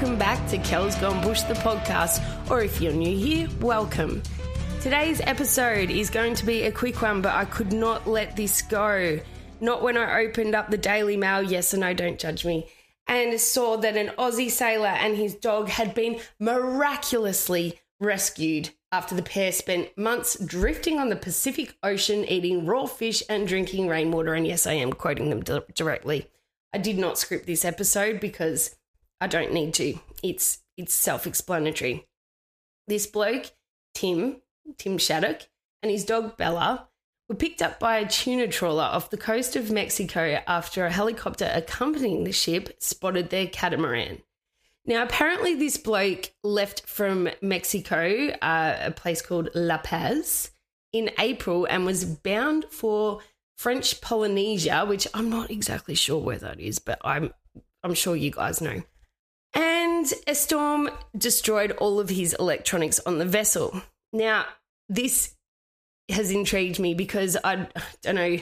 welcome back to Kel's Gone Bush, the podcast, or if you're new here, welcome. Today's episode is going to be a quick one, but I could not let this go. Not when I opened up the Daily Mail, yes or no, don't judge me, and saw that an Aussie sailor and his dog had been miraculously rescued after the pair spent months drifting on the Pacific Ocean, eating raw fish and drinking rainwater. And yes, I am quoting them directly. I did not script this episode because I don't need to. It's it's self-explanatory. This bloke, Tim, Tim Shaddock, and his dog Bella were picked up by a tuna trawler off the coast of Mexico after a helicopter accompanying the ship spotted their catamaran. Now, apparently, this bloke left from Mexico, uh, a place called La Paz, in April and was bound for French Polynesia, which I'm not exactly sure where that is, but I'm I'm sure you guys know. And a storm destroyed all of his electronics on the vessel. Now, this has intrigued me because I don't know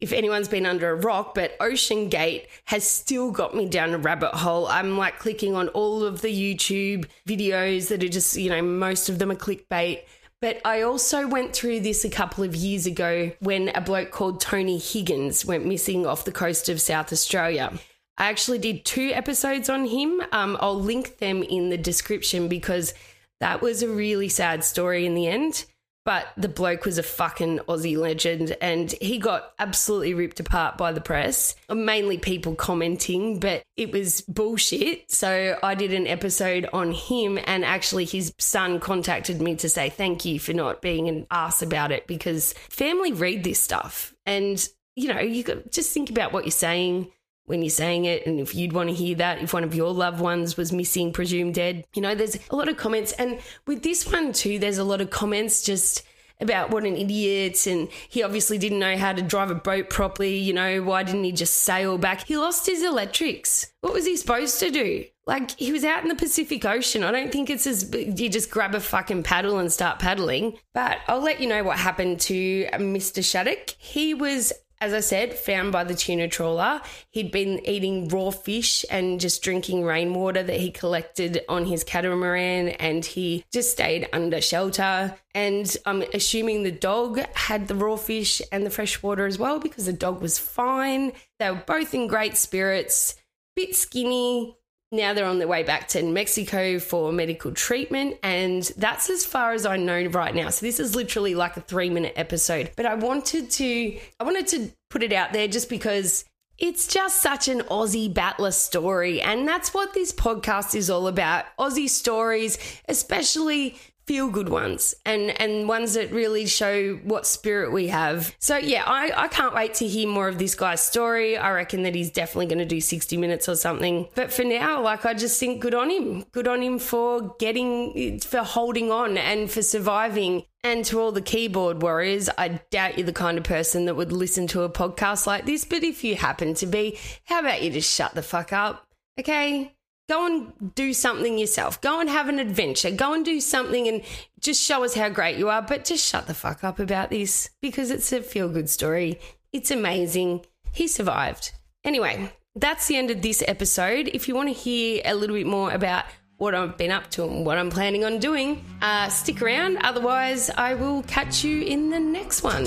if anyone's been under a rock, but Ocean Gate has still got me down a rabbit hole. I'm like clicking on all of the YouTube videos that are just, you know, most of them are clickbait. But I also went through this a couple of years ago when a bloke called Tony Higgins went missing off the coast of South Australia. I actually did two episodes on him. Um, I'll link them in the description because that was a really sad story in the end. But the bloke was a fucking Aussie legend and he got absolutely ripped apart by the press, mainly people commenting, but it was bullshit. So I did an episode on him and actually his son contacted me to say thank you for not being an ass about it because family read this stuff. And, you know, you got just think about what you're saying when you're saying it and if you'd want to hear that if one of your loved ones was missing presumed dead you know there's a lot of comments and with this one too there's a lot of comments just about what an idiot and he obviously didn't know how to drive a boat properly you know why didn't he just sail back he lost his electrics what was he supposed to do like he was out in the Pacific Ocean. I don't think it's as you just grab a fucking paddle and start paddling. But I'll let you know what happened to uh, Mr. Shaddock. He was as I said, found by the tuna trawler. He'd been eating raw fish and just drinking rainwater that he collected on his catamaran, and he just stayed under shelter. And I'm assuming the dog had the raw fish and the fresh water as well because the dog was fine. They were both in great spirits, bit skinny, now they're on their way back to Mexico for medical treatment, and that's as far as I know right now. So this is literally like a three minute episode. But I wanted to I wanted to put it out there just because it's just such an Aussie battler story, and that's what this podcast is all about. Aussie stories, especially feel good ones and and ones that really show what spirit we have. So yeah, I, I can't wait to hear more of this guy's story. I reckon that he's definitely going to do 60 minutes or something. But for now, like I just think good on him. Good on him for getting for holding on and for surviving. And to all the keyboard warriors, I doubt you're the kind of person that would listen to a podcast like this, but if you happen to be, how about you just shut the fuck up? Okay? Go and do something yourself. Go and have an adventure. Go and do something and just show us how great you are. But just shut the fuck up about this because it's a feel good story. It's amazing. He survived. Anyway, that's the end of this episode. If you want to hear a little bit more about what I've been up to and what I'm planning on doing, uh, stick around. Otherwise, I will catch you in the next one.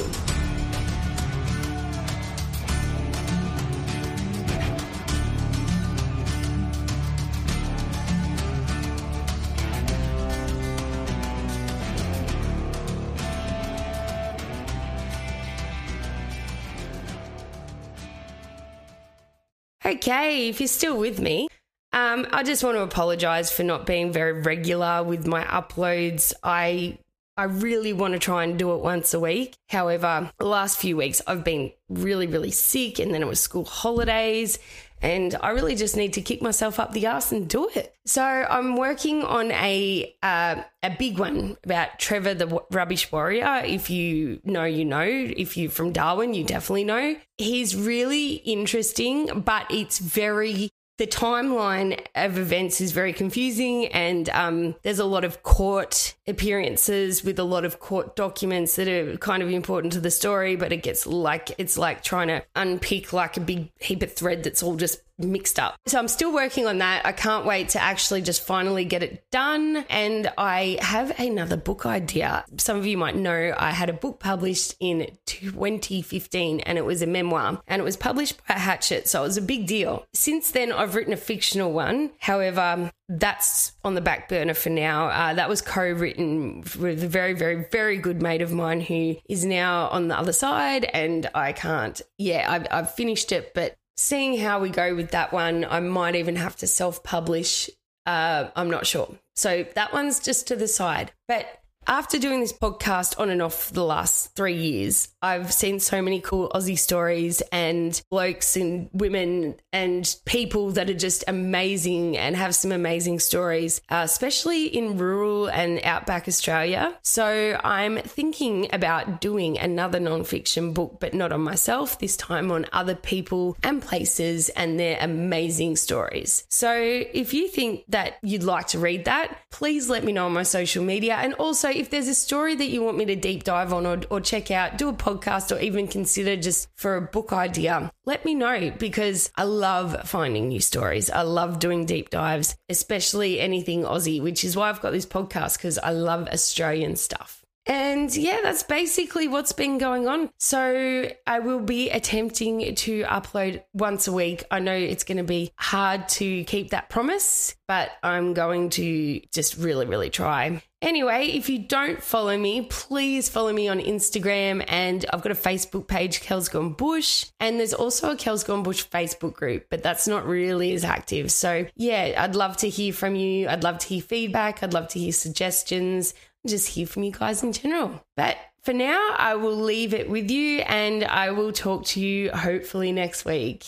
Okay, if you're still with me, um, I just want to apologize for not being very regular with my uploads. I I really want to try and do it once a week. However, the last few weeks I've been really, really sick, and then it was school holidays, and I really just need to kick myself up the ass and do it. So I'm working on a uh, a big one about Trevor the Rubbish Warrior. If you know, you know. If you're from Darwin, you definitely know. He's really interesting, but it's very the timeline of events is very confusing and um, there's a lot of court appearances with a lot of court documents that are kind of important to the story but it gets like it's like trying to unpick like a big heap of thread that's all just mixed up. So I'm still working on that. I can't wait to actually just finally get it done. And I have another book idea. Some of you might know I had a book published in 2015 and it was a memoir and it was published by Hachette. So it was a big deal. Since then, I've written a fictional one. However, that's on the back burner for now. Uh, that was co written with a very, very, very good mate of mine who is now on the other side. And I can't, yeah, I've, I've finished it, but seeing how we go with that one, I might even have to self publish. Uh, I'm not sure. So that one's just to the side. But after doing this podcast on and off for the last three years, I've seen so many cool Aussie stories and blokes and women and people that are just amazing and have some amazing stories, uh, especially in rural and outback Australia. So I'm thinking about doing another nonfiction book, but not on myself, this time on other people and places and their amazing stories. So if you think that you'd like to read that, please let me know on my social media. And also, if there's a story that you want me to deep dive on or, or check out, do a podcast or even consider just for a book idea, let me know because I love finding new stories. I love doing deep dives, especially anything Aussie, which is why I've got this podcast because I love Australian stuff. And yeah, that's basically what's been going on. So I will be attempting to upload once a week. I know it's going to be hard to keep that promise, but I'm going to just really, really try. Anyway, if you don't follow me, please follow me on Instagram and I've got a Facebook page, Kel's Gone Bush, and there's also a Kel's Gone Bush Facebook group, but that's not really as active. So yeah, I'd love to hear from you. I'd love to hear feedback. I'd love to hear suggestions just hear from you guys in general. But for now, I will leave it with you and I will talk to you hopefully next week.